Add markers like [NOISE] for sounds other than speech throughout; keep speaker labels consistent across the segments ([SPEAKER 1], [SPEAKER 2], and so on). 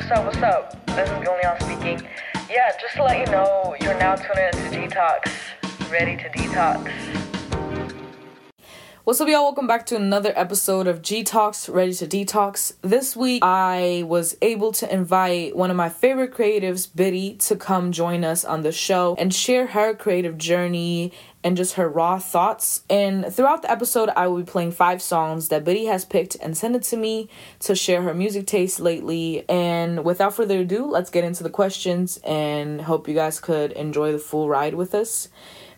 [SPEAKER 1] what's up, what's up? This is Gillian speaking. Yeah, just to let you know, you're now tuning into Detox. Ready to detox.
[SPEAKER 2] What's up, y'all? Welcome back to another episode of G Talks Ready to Detox. This week, I was able to invite one of my favorite creatives, Biddy, to come join us on the show and share her creative journey and just her raw thoughts. And throughout the episode, I will be playing five songs that Biddy has picked and sent it to me to share her music taste lately. And without further ado, let's get into the questions and hope you guys could enjoy the full ride with us.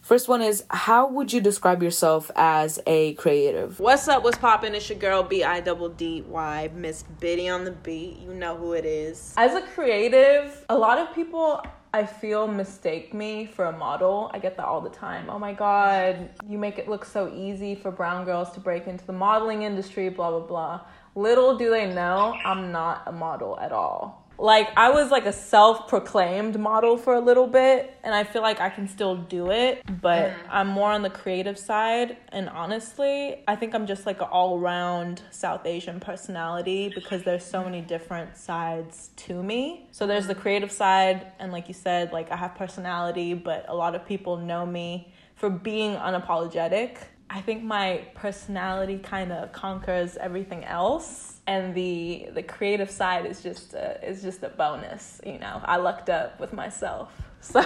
[SPEAKER 2] First one is How would you describe yourself as a creative?
[SPEAKER 3] What's up? What's poppin'? It's your girl B I double D Y Miss Biddy on the beat. You know who it is.
[SPEAKER 4] As a creative, a lot of people I feel mistake me for a model. I get that all the time. Oh my god, you make it look so easy for brown girls to break into the modeling industry, blah blah blah. Little do they know, I'm not a model at all like I was like a self-proclaimed model for a little bit and I feel like I can still do it, but mm. I'm more on the creative side and honestly, I think I'm just like an all-around South Asian personality because there's so many different sides to me. So there's the creative side and like you said, like I have personality, but a lot of people know me for being unapologetic. I think my personality kind of conquers everything else and the the creative side is just a, is just a bonus you know? I lucked up with myself [LAUGHS] so.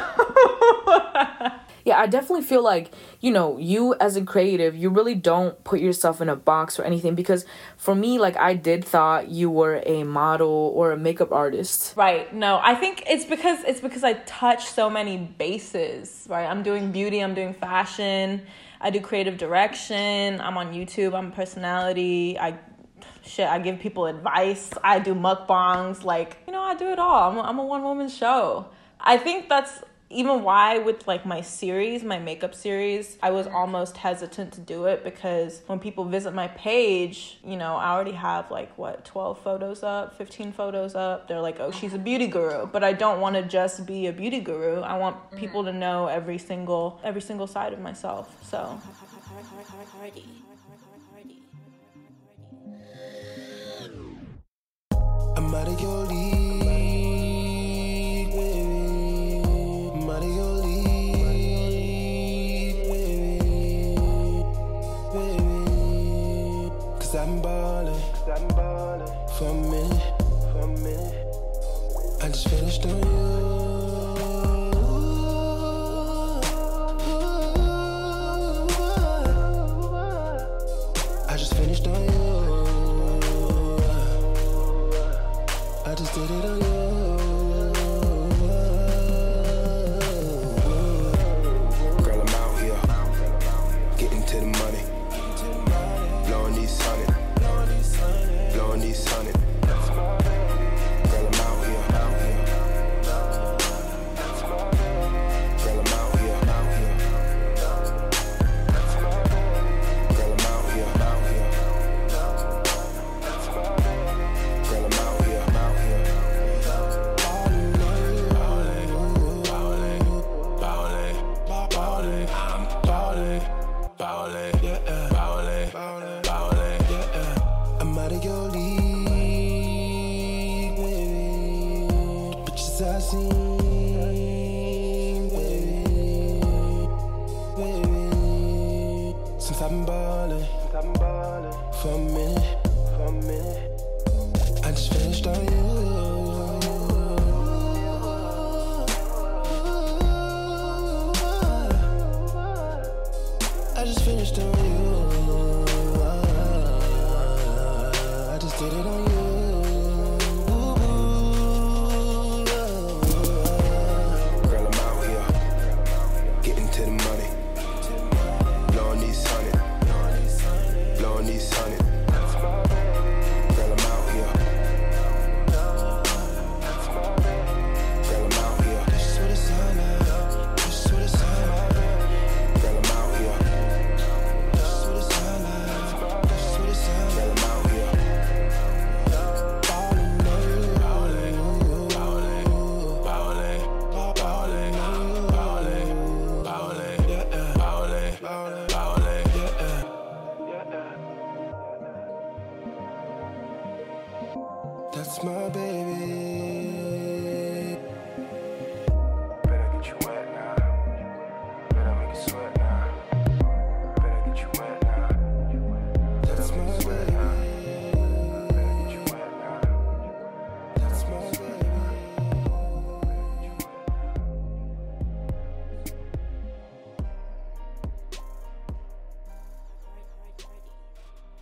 [SPEAKER 2] Yeah i definitely feel like you know you as a creative you really don't put yourself in a box or anything because for me like i did thought you were a model or a makeup artist.
[SPEAKER 4] Right no i think it's because it's because i touch so many bases right? I'm doing beauty i'm doing fashion I do creative direction. I'm on YouTube. I'm a personality. I shit, I give people advice. I do mukbangs. Like, you know, I do it all. I'm a, I'm a one woman show. I think that's even why with like my series, my makeup series, I was almost hesitant to do it because when people visit my page, you know, I already have like what 12 photos up, 15 photos up. They're like, "Oh, she's a beauty guru." But I don't want to just be a beauty guru. I want mm. people to know every single every single side of myself. So I'm out of your league, for a. I just finished on you. on these hundred.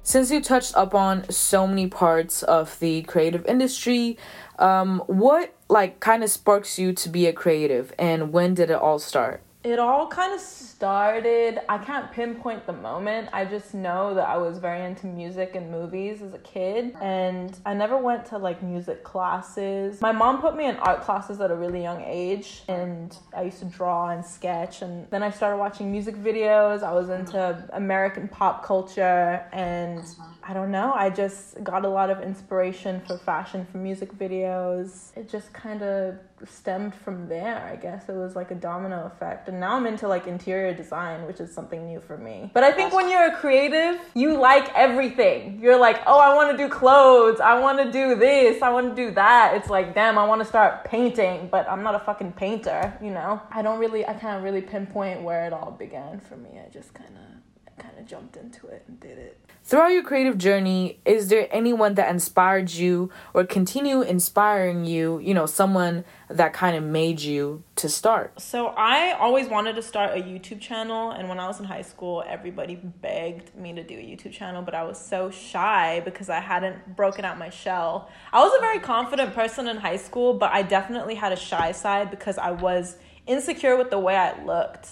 [SPEAKER 2] Since you touched up on so many parts of the creative industry, um, what like kind of sparks you to be a creative and when did it all start?
[SPEAKER 3] It all kind of started, I can't pinpoint the moment. I just know that I was very into music and movies as a kid, and I never went to like music classes. My mom put me in art classes at a really young age, and I used to draw and sketch. And then I started watching music videos. I was into American pop culture, and I don't know, I just got a lot of inspiration for fashion from music videos. It just kind of stemmed from there, I guess. It was like a domino effect. And now I'm into like interior design, which is something new for me. But I think when you're a creative, you like everything. You're like, oh, I want to do clothes. I want to do this. I want to do that. It's like, damn, I want to start painting, but I'm not a fucking painter, you know? I don't really, I can't really pinpoint where it all began for me. I just kind of, kind of jumped into it and did it.
[SPEAKER 2] Throughout your creative journey, is there anyone that inspired you or continue inspiring you, you know, someone that kind of made you to start?
[SPEAKER 5] So I always wanted to start a YouTube channel and when I was in high school, everybody begged me to do a YouTube channel, but I was so shy because I hadn't broken out my shell. I was a very confident person in high school, but I definitely had a shy side because I was insecure with the way I looked.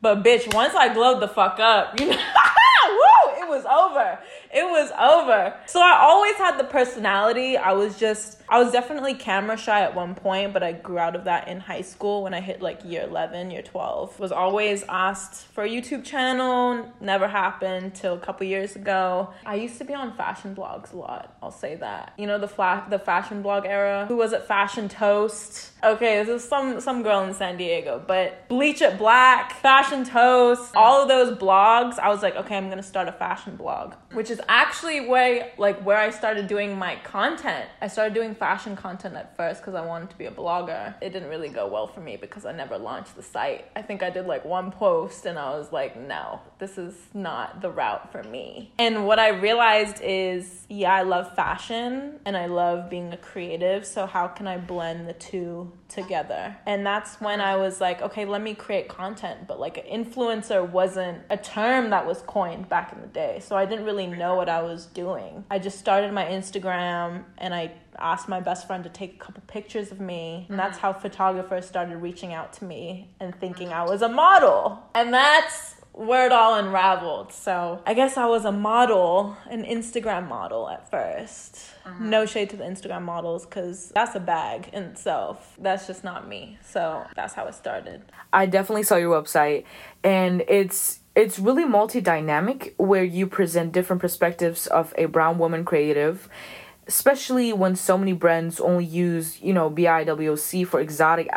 [SPEAKER 5] But bitch, once I glowed the fuck up, you know [LAUGHS] woo, it was over. It was over. So I always had the personality. I was just, I was definitely camera shy at one point, but I grew out of that in high school when I hit like year 11, year 12. Was always asked for a YouTube channel, never happened till a couple years ago. I used to be on fashion blogs a lot. I'll say that. You know the fla- the fashion blog era. Who was it? Fashion Toast. Okay, this is some some girl in San Diego, but Bleach It Black, Fashion Toast, all of those blogs. I was like, okay, I'm gonna start a fashion blog, which is actually where like where I started doing my content. I started doing fashion content at first because I wanted to be a blogger. It didn't really go well for me because I never launched the site. I think I did like one post and I was like, no, this is not the route for me. And what I realized is, yeah, I love fashion and I love being a creative. So how can I blend the two together? And that's when I was like, okay, let me create content. But like influencer wasn't a term that was coined back in the day. So I didn't really know what I was doing. I just started my Instagram and I asked my best friend to take a couple pictures of me. And that's mm-hmm. how photographers started reaching out to me and thinking I was a model. And that's where it all unraveled. So I guess I was a model, an Instagram model at 1st No shade to the Instagram models because that's a bag in itself. That's just not me. So that's how it started.
[SPEAKER 2] I definitely saw your website and it's it's really multi-dynamic where you present different perspectives of a brown woman creative especially when so many brands only use you know biwoc for exotic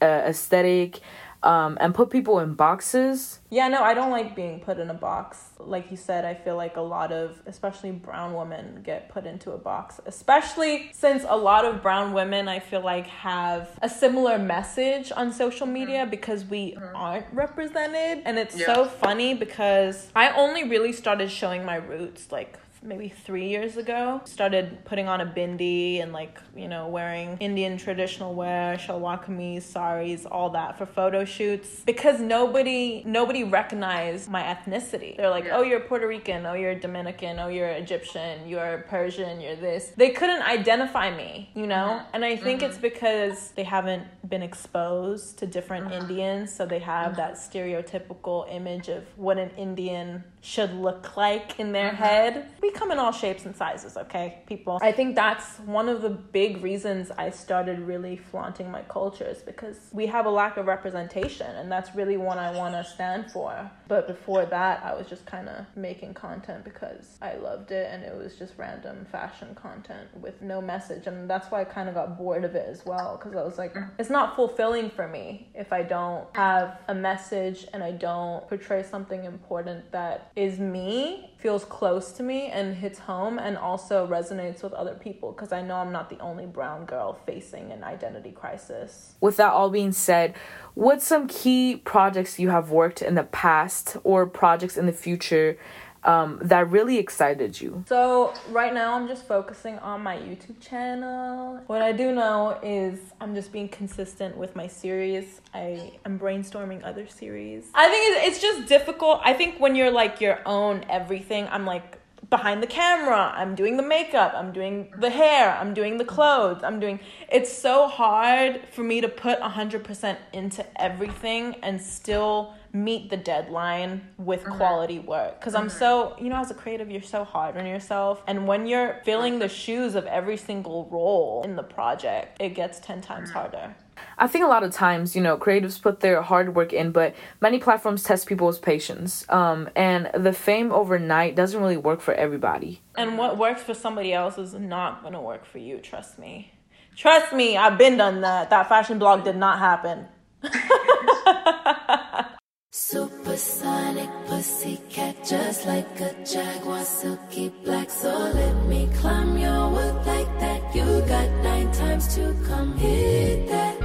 [SPEAKER 2] aesthetic um, and put people in boxes
[SPEAKER 3] Yeah, no, I don't like being put in a box. Like you said, I feel like a lot of, especially brown women, get put into a box. Especially since a lot of brown women, I feel like, have a similar message on social media because we aren't represented. And it's so funny because I only really started showing my roots like maybe three years ago. Started putting on a bindi and like, you know, wearing Indian traditional wear, shalwar kameez, saris, all that for photo shoots. Because nobody nobody recognized my ethnicity. They're like, oh you're Puerto Rican, oh you're Dominican, oh you're Egyptian, you're Persian, you're this. They couldn't identify me, you know? Mm-hmm. And I think mm-hmm. it's because they haven't been exposed to different mm-hmm. Indians, so they have that stereotypical image of what an Indian should look like in their head. We come in all shapes and sizes, okay, people? I think that's one of the big reasons I started really flaunting my cultures because we have a lack of representation, and that's really what I want to stand for. But before that, I was just kind of making content because I loved it and it was just random fashion content with no message. And that's why I kind of got bored of it as well because I was like, it's not fulfilling for me if I don't have a message and I don't portray something important that is me, feels close to me, and hits home, and also resonates with other people because I know I'm not the only brown girl facing an identity crisis.
[SPEAKER 2] with that all being said, what's some key projects you have worked in the past or projects in the future um, that really excited you?
[SPEAKER 3] So right now I'm just focusing on my YouTube channel. What I do know is I'm just being consistent with my series. I am brainstorming other series. I think it's just difficult. I think when you're like your own everything, I'm like behind the camera, I'm doing the makeup, I'm doing the hair, I'm doing the clothes, I'm doing it's so hard for me to put 100% into everything and still meet the deadline with mm-hmm. quality work because I'm mm-hmm. so, you know, as a creative, you're so hard on yourself. And when you're filling the shoes of every single role in the project, it gets 10 times mm-hmm. harder.
[SPEAKER 2] I think a lot of times, you know, creatives put their hard work in, but many platforms test people's patience. Um, and the fame overnight doesn't really work for everybody.
[SPEAKER 3] And what works for somebody else is not going to work for you, trust me. Trust me, I've been done that. That fashion blog did not happen. [LAUGHS]
[SPEAKER 6] Supersonic pussycat, just like a jaguar, silky black. So let me climb your wood like that. You got nine times to come hit that.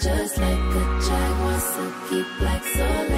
[SPEAKER 6] Just like a jaguar, black. So let me climb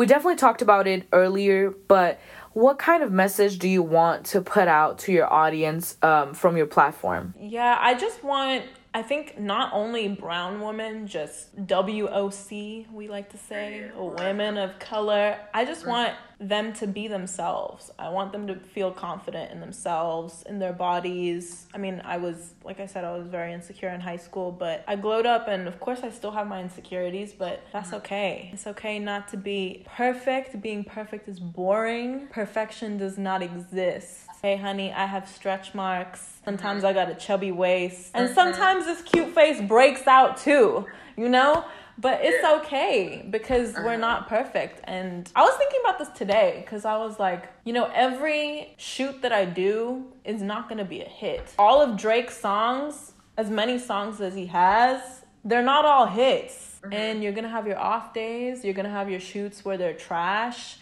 [SPEAKER 6] We
[SPEAKER 2] definitely talked about it earlier, but what kind of message do you want to put out to your audience um, from your platform?
[SPEAKER 3] Yeah, I just want, I think not only brown women, just WOC, we like to say, women of color. I just want them to be themselves. I want them to feel confident in themselves, in their bodies. I mean, I was, like I said, I was very insecure in high school, but I glowed up, and of course, I still have my insecurities, but that's mm-hmm. okay. It's okay not to be perfect. Being perfect is boring, perfection does not exist. Hey, honey, I have stretch marks. Sometimes mm-hmm. I got a chubby waist. And mm-hmm. sometimes this cute face breaks out too, you know? But it's okay because we're uh-huh. not perfect. And I was thinking about this today because I was like, you know, every shoot that I do is not going to be a hit. All of Drake's songs, as many songs as he has, they're not all hits. Mm-hmm. And you're gonna have your off days, you're gonna have your shoots where they're trash,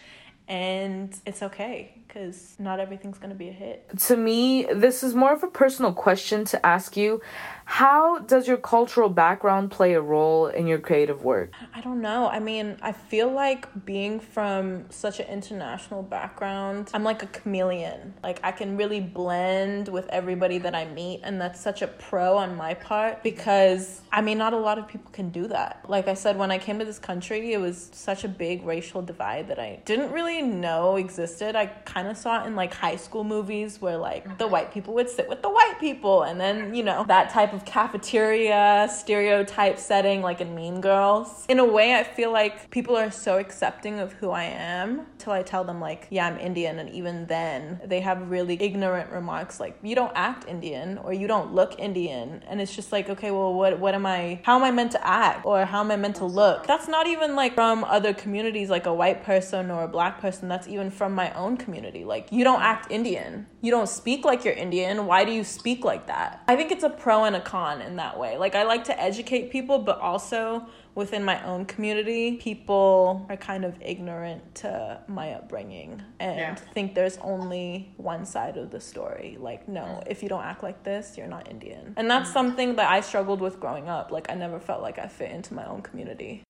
[SPEAKER 3] and it's okay because not everything's gonna be a hit.
[SPEAKER 2] To me, this is more of a personal question to ask you. How does your cultural background play a role in your creative work?
[SPEAKER 3] I don't know. I mean, I feel like being from such an international background, I'm like a chameleon. Like, I can really blend with everybody that I meet, and that's such a pro on my part because I mean, not a lot of people can do that. Like I said, when I came to this country, it was such a big racial divide that I didn't really know existed. I kind of saw it in like high school movies where like the white people would sit with the white people, and then, you know, that type of cafeteria stereotype setting like in Mean Girls. In a way, I feel like people are so accepting of who I am till I tell them like, yeah, I'm Indian and even then they have really ignorant remarks like you don't act Indian or you don't look Indian and it's just like, okay, well what what am I how am I meant to act or how am I meant to look? That's not even like from other communities like a white person or a black person. That's even from my own community. Like you don't act Indian. You don't speak like you're Indian. Why do you speak like that? I think it's a pro and a con in that way. Like I like to educate people, but also within my own community, people are kind of ignorant to my upbringing and
[SPEAKER 7] Yeah.
[SPEAKER 3] think there's only one side of the story. Like, no, mm. if you don't act like this, you're not Indian. And that's mm. something that I struggled with growing up. Like, I never felt like I fit into my own community.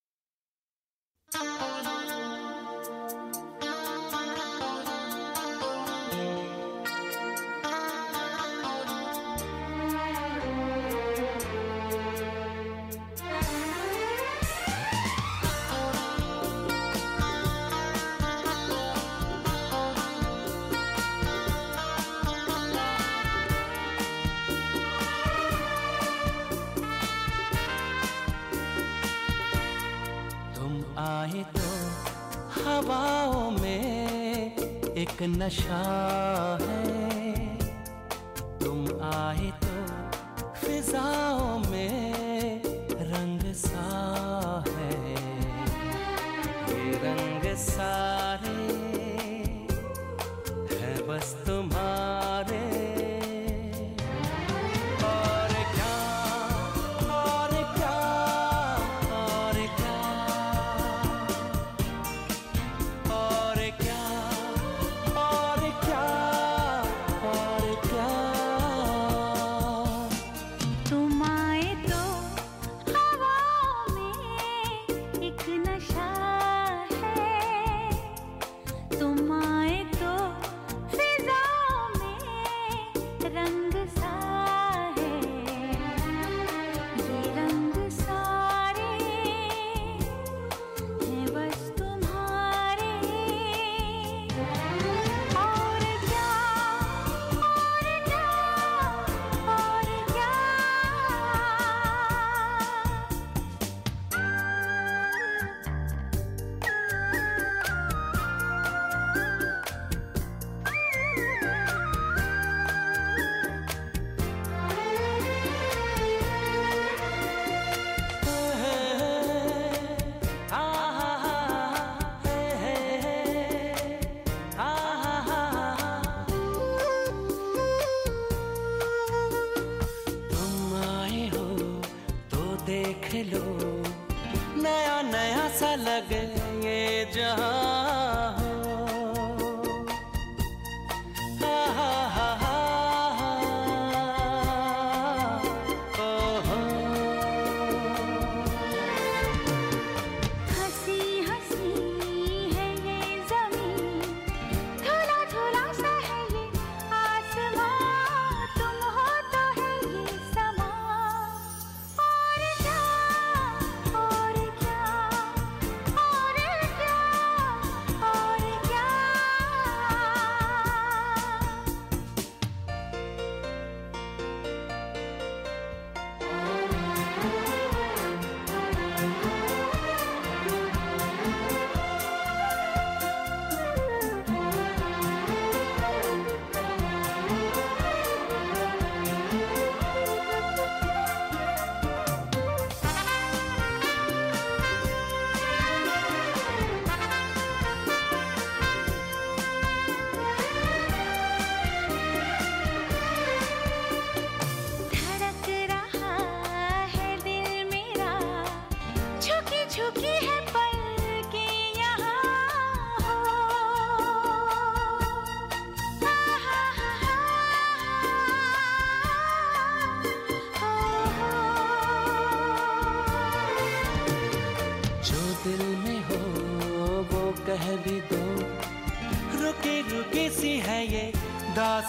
[SPEAKER 8] एक नशा है। तुम आए तो फिजाओं में रंग सा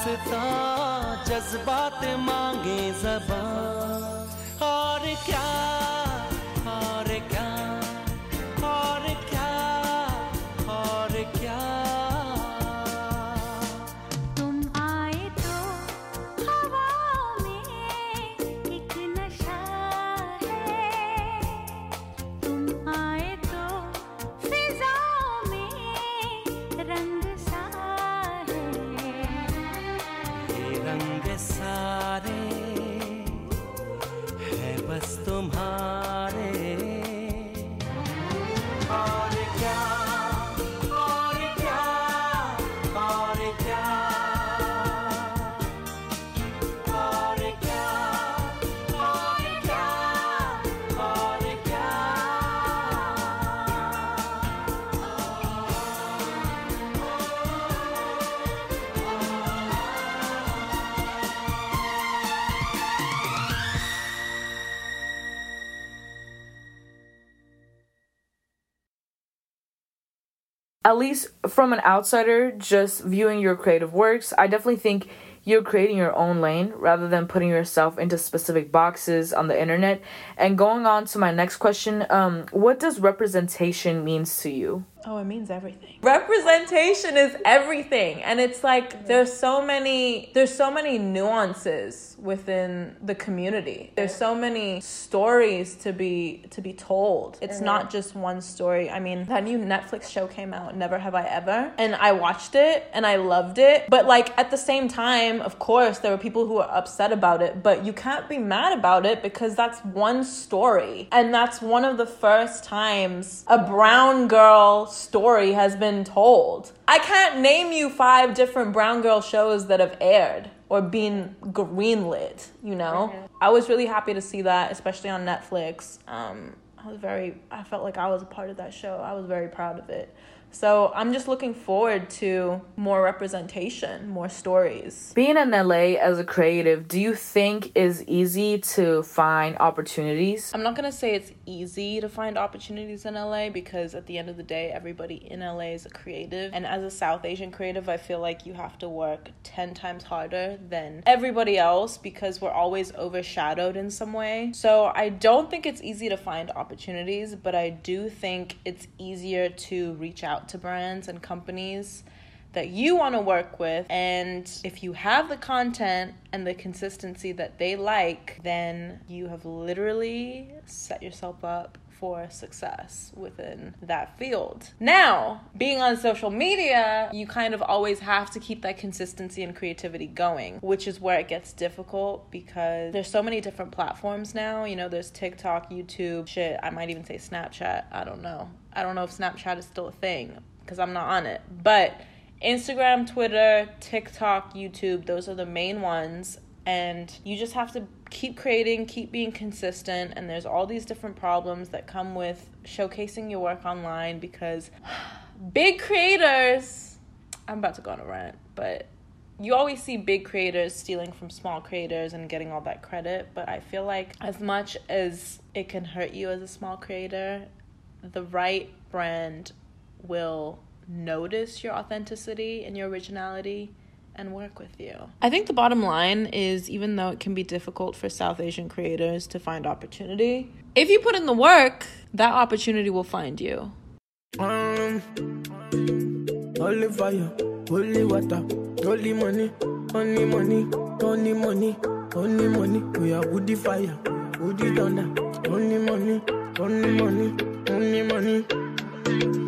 [SPEAKER 8] दासता जज्बात मांगे जबान। और क्या और क्या?
[SPEAKER 2] At least from an outsider just viewing your creative works i definitely think you're creating your own lane rather than putting yourself into specific boxes on the internet. And going on to my next question um, what does representation means to you
[SPEAKER 3] Oh, it means everything. Representation is everything. And it's like there's so many there's so many nuances within the community. There's so many stories to be to be told. It's not just one story. I mean, that new Netflix show came out, Never Have I Ever, and I watched it and I loved it. But like at the same time, of course, there were people who were upset about it, but you can't be mad about it because that's one story. And that's one of the first times a brown girl story has been told. I can't name you five different brown girl shows that have aired or been greenlit, you know? I was really happy to see that, especially on Netflix. Um, I was very, I felt like I was a part of that show. I was very proud of it. So I'm just looking forward to more representation, more stories.
[SPEAKER 2] being in la as a creative do you think is easy to find opportunities
[SPEAKER 3] I'm not gonna say it's easy to find opportunities in LA because at the end of the day, everybody in LA is a creative. And as a South Asian creative, I feel like you have to work 10 times harder than everybody else because we're always overshadowed in some way. So I don't think it's easy to find opportunities, but I do think it's easier to reach out to brands and companies that you want to work with. And if you have the content and the consistency that they like, then you have literally set yourself up for success within that field. Now, being on social media, you kind of always have to keep that consistency and creativity going, which is where it gets difficult because there's so many different platforms now. You know, there's TikTok, YouTube, shit, I might even say Snapchat. I don't know. I don't know if Snapchat is still a thing because I'm not on it. But Instagram, Twitter, TikTok, YouTube, those are the main ones. And you just have to keep creating, keep being consistent. And there's all these different problems that come with showcasing your work online because [SIGHS] big creators, I'm about to go on a rant, but you always see big creators stealing from small creators and getting all that credit. But I feel like as much as it can hurt you as a small creator, the right brand will notice your authenticity and your originality and work with you. I think the bottom line is even though it can be difficult for South Asian creators to find opportunity, if you put in the work, that opportunity will find you.
[SPEAKER 9] Um, holy fire, holy water, holy money, only money, only money, only money. We are woody fire, woody thunder, only money, only money, only money.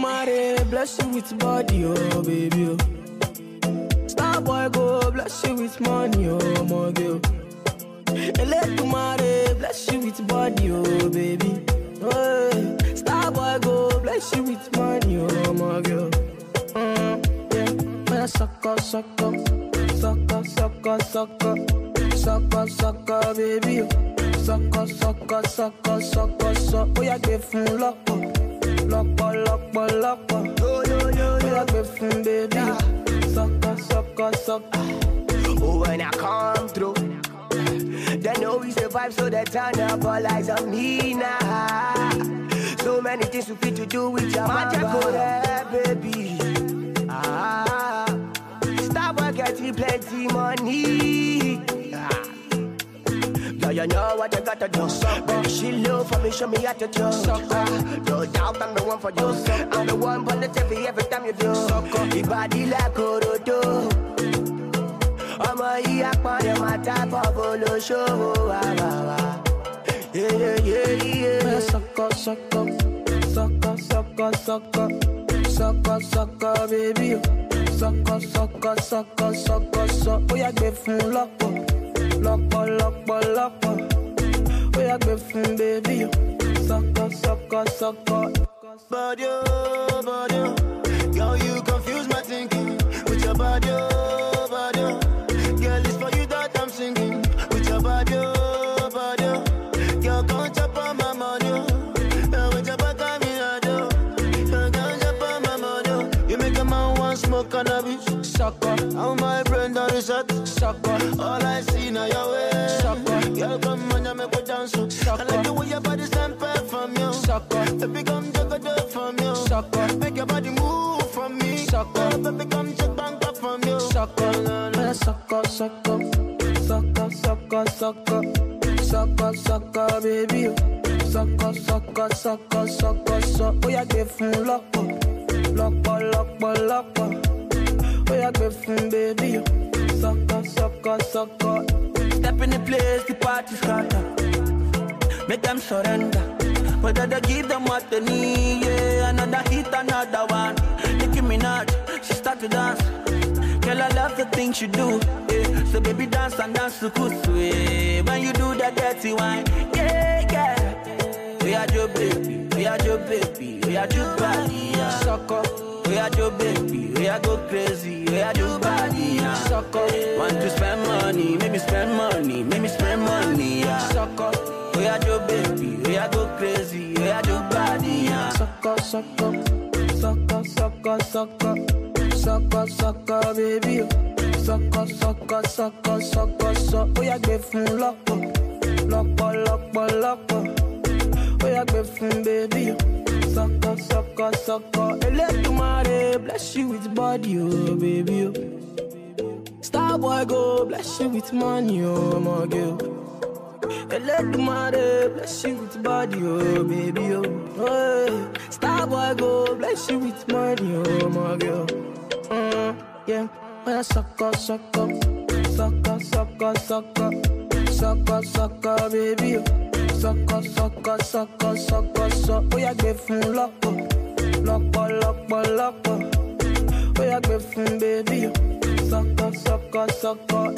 [SPEAKER 9] Mare bless you with body, oh baby. Oh. Star boy go bless you with money, oh my girl. Let the mare bless you with body, oh baby. Oh, star boy go bless you with money, oh my girl. Mm, yeah, when I suck up, suck up, suck up, suck up, suck up, suck up, suck up, baby. oh. Suck up, suck up, suck up, suck up, suck. Oh yeah, give him lock lock up, lock up, lock up. Yo yo yo, oh.
[SPEAKER 10] Oh, when I come through, they know we survive, so they turn up all eyes on me now. So many things fit to do with your magic, baby. Ah, Starboy getting plenty money. Girl, you know what you gotta do. Baby, she love for me, show me how to do. No doubt I'm the one for you. I'm the one for the TV every time you do. Your body like Orodo. ọmọ yìí apọ̀nẹ̀ máa tábọ̀ bolóṣòwò wà wà wà.
[SPEAKER 9] Oya sọkọ sọkọ sọkọ sọkọ sọkọ sọkọ sọkọ bébí o sọkọ sọkọ sọkọ sọkọ sọ oya gbé fún lọ́pọ̀ lọ́pọ̀ lọ́pọ̀ lọ́pọ̀ oya gbé fún bébí o sọkọ sọkọ sọkọ.
[SPEAKER 11] Body, oh, body, oh. Girl, you confuse my thinking with your body, oh, body. oh. Girl, it's for you that I'm singing with your body, oh, body. oh. Girl, come chop on my money, oh. With your back on me, I do. Come chop on my money. Oh. You make a man want smoke cannabis.
[SPEAKER 9] Sucker,
[SPEAKER 11] How my
[SPEAKER 9] sucker,
[SPEAKER 11] All I see now your way.
[SPEAKER 9] Sucker.
[SPEAKER 11] Girl, come on, you make me dance. oh. I
[SPEAKER 9] Sucker.
[SPEAKER 11] like the way your body stand from you.
[SPEAKER 9] sucker,
[SPEAKER 11] Baby, come a dip from you.
[SPEAKER 9] sucker,
[SPEAKER 11] Make your body move from me.
[SPEAKER 9] Sucker.
[SPEAKER 11] Oh, baby, come check bank up from you.
[SPEAKER 9] sucker. Oya sọkọ sọkọ sọkọ sọkọ sọkọ sọkọ sọkọ bébí o sọkọ sọkọ sọkọ sọkọ sọ oya gbé fún lọ́pọ̀ lọ́pọ̀ lọ́pọ̀ lọ́pọ̀ gbé fún bébí o sọkọ sọkọ sọkọ.
[SPEAKER 12] Step in the place, the party scatter. Make them surrender. Whether they give them what they need, yeah. Another hit, another one. Nicki Minaj, she start to dance. Girl, I love the things you do, yeah. So baby, dance and dance to kusu, yeah. When you do that dirty wine, yeah, yeah. We are your baby, we are your baby, we are your body, yeah.
[SPEAKER 9] Sucker,
[SPEAKER 12] Are your baby, we are go crazy, we are your body, yeah.
[SPEAKER 9] sucker,
[SPEAKER 12] Want to spend money, maybe spend money, maybe spend money, yeah.
[SPEAKER 9] sucker,
[SPEAKER 12] We are your baby, we are go crazy, we are your body, yeah.
[SPEAKER 9] sucker, sucker, sucker, sucker, sucker, sucker, sucker, baby. O sucker, sucker, sucker, sucker, sọ oya gbé fún lọ́pọ̀. Lọ́pọ̀ lọ́pọ̀ lọ́pọ̀. Oya gbé fún bébí o sucker, sucker, sucker. Elédùmarè bless you with body o baby o. Starboy go bless you with money o ọmọge o. Elédùmarè bless you with body o baby o. Hey. Starboy go bless you with money o ọmọge o. Mm, yeah. Oya sucker, sucker, sucker, sucker, sucker, sucker, sucker, baby o. Sucker, sucker, sucker, sucker, sọ. Oya gbé fún lọ́pọ̀ lọ́pọ̀ lọ́pọ̀ lọ́pọ̀. Oya gbé fún bébí o. Sucker, sucker, sucker.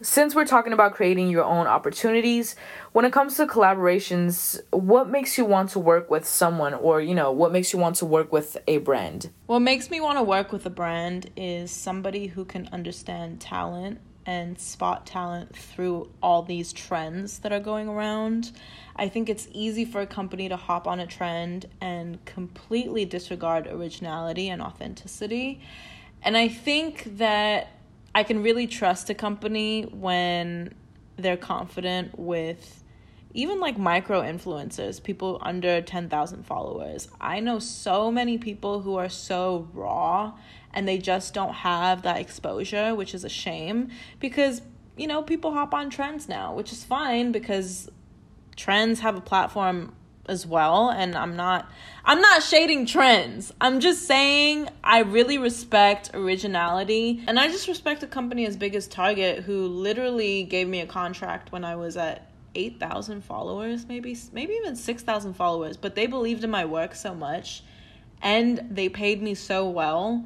[SPEAKER 2] Since we're talking about creating your own opportunities, when it comes to collaborations, what makes you want to work with someone or, you know, what makes you want to work with a brand?
[SPEAKER 3] What makes me want to work with a brand is somebody who can understand talent and spot talent through all these trends that are going around. I think it's easy for a company to hop on a trend and completely disregard originality and authenticity. And I think that I can really trust a company when they're confident with even like micro influencers, people under 10,000 followers. I know so many people who are so raw and they just don't have that exposure, which is a shame because, you know, people hop on trends now, which is fine because trends have a platform as well and I'm not I'm not shading trends. I'm just saying I really respect originality and I just respect a company as big as Target who literally gave me a contract when I was at 8,000 followers maybe maybe even 6,000 followers but they believed in my work so much and they paid me so well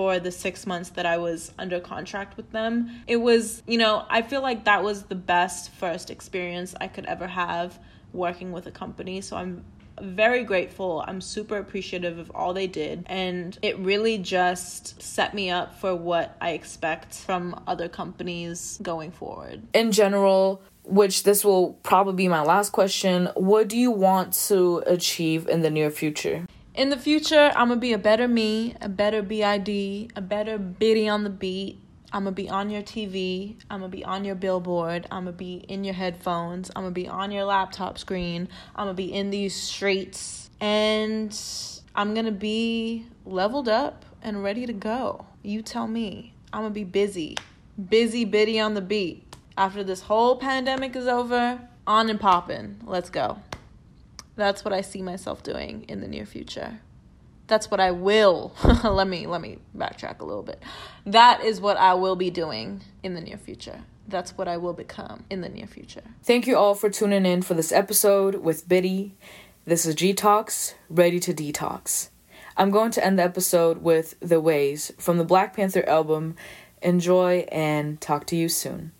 [SPEAKER 3] for the six months that I was under contract with them. It was, you know, I feel like that was the best first experience I could ever have working with a company. So I'm very grateful. I'm super appreciative of all they did. And it really just set me up for what I expect from other companies going forward.
[SPEAKER 2] In general, which this will probably be my last question, what do you want to achieve in the near future?
[SPEAKER 3] In the future, I'm gonna be a better me, a better BID, a better biddy on the beat. I'm gonna be on your TV. I'm gonna be on your billboard. I'm gonna be in your headphones. I'm gonna be on your laptop screen. I'm gonna be in these streets. And I'm gonna be leveled up and ready to go. You tell me. I'm gonna be busy. Busy biddy on the beat. After this whole pandemic is over, on and poppin'. Let's go. That's what I see myself doing in the near future. That's what I will. [LAUGHS] let me let me backtrack a little bit. That is what I will be doing in the near future. That's what I will become in the near future.
[SPEAKER 13] Thank you all for tuning in for this episode with Biddy. This is G Talks, ready to detox. I'm going to end the episode with The Ways from the Black Panther album. Enjoy and talk to you soon.